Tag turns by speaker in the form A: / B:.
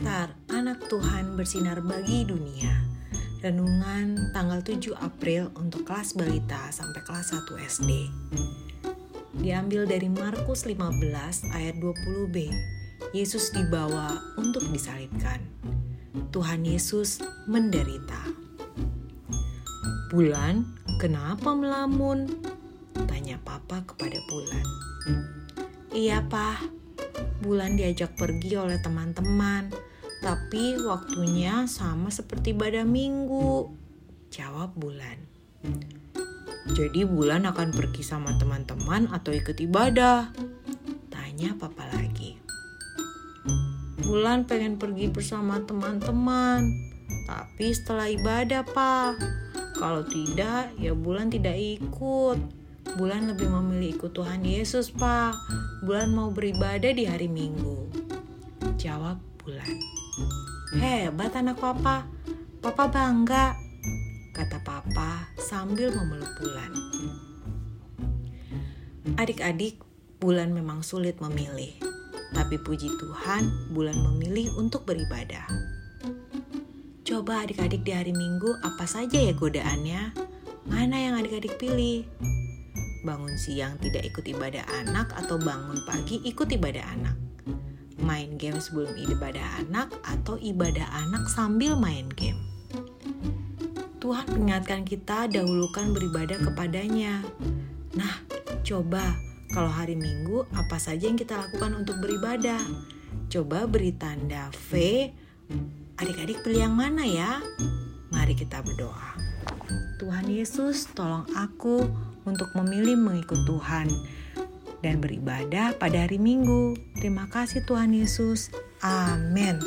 A: Star, anak Tuhan bersinar bagi dunia. Renungan tanggal 7 April untuk kelas balita sampai kelas 1 SD. Diambil dari Markus 15 ayat 20b. Yesus dibawa untuk disalibkan. Tuhan Yesus menderita. Bulan, kenapa melamun? Tanya papa kepada Bulan. Iya, Pak Bulan diajak pergi oleh teman-teman, tapi waktunya sama seperti pada minggu. Jawab Bulan. Jadi Bulan akan pergi sama teman-teman atau ikut ibadah? Tanya papa lagi. Bulan pengen pergi bersama teman-teman, tapi setelah ibadah, Pak. Kalau tidak, ya Bulan tidak ikut. Bulan lebih memilih ikut Tuhan Yesus, Pak. Bulan mau beribadah di hari Minggu. Jawab Bulan. Hebat anak papa. Papa bangga, kata papa sambil memeluk Bulan. Adik-adik, Bulan memang sulit memilih. Tapi puji Tuhan, Bulan memilih untuk beribadah. Coba adik-adik di hari Minggu apa saja ya godaannya? Mana yang adik-adik pilih? bangun siang tidak ikut ibadah anak atau bangun pagi ikut ibadah anak. Main game sebelum ibadah anak atau ibadah anak sambil main game. Tuhan mengingatkan kita dahulukan beribadah kepadanya. Nah, coba kalau hari Minggu apa saja yang kita lakukan untuk beribadah? Coba beri tanda V. Adik-adik pilih yang mana ya? Mari kita berdoa. Tuhan Yesus, tolong aku untuk memilih mengikut Tuhan dan beribadah pada hari Minggu. Terima kasih Tuhan Yesus. Amin.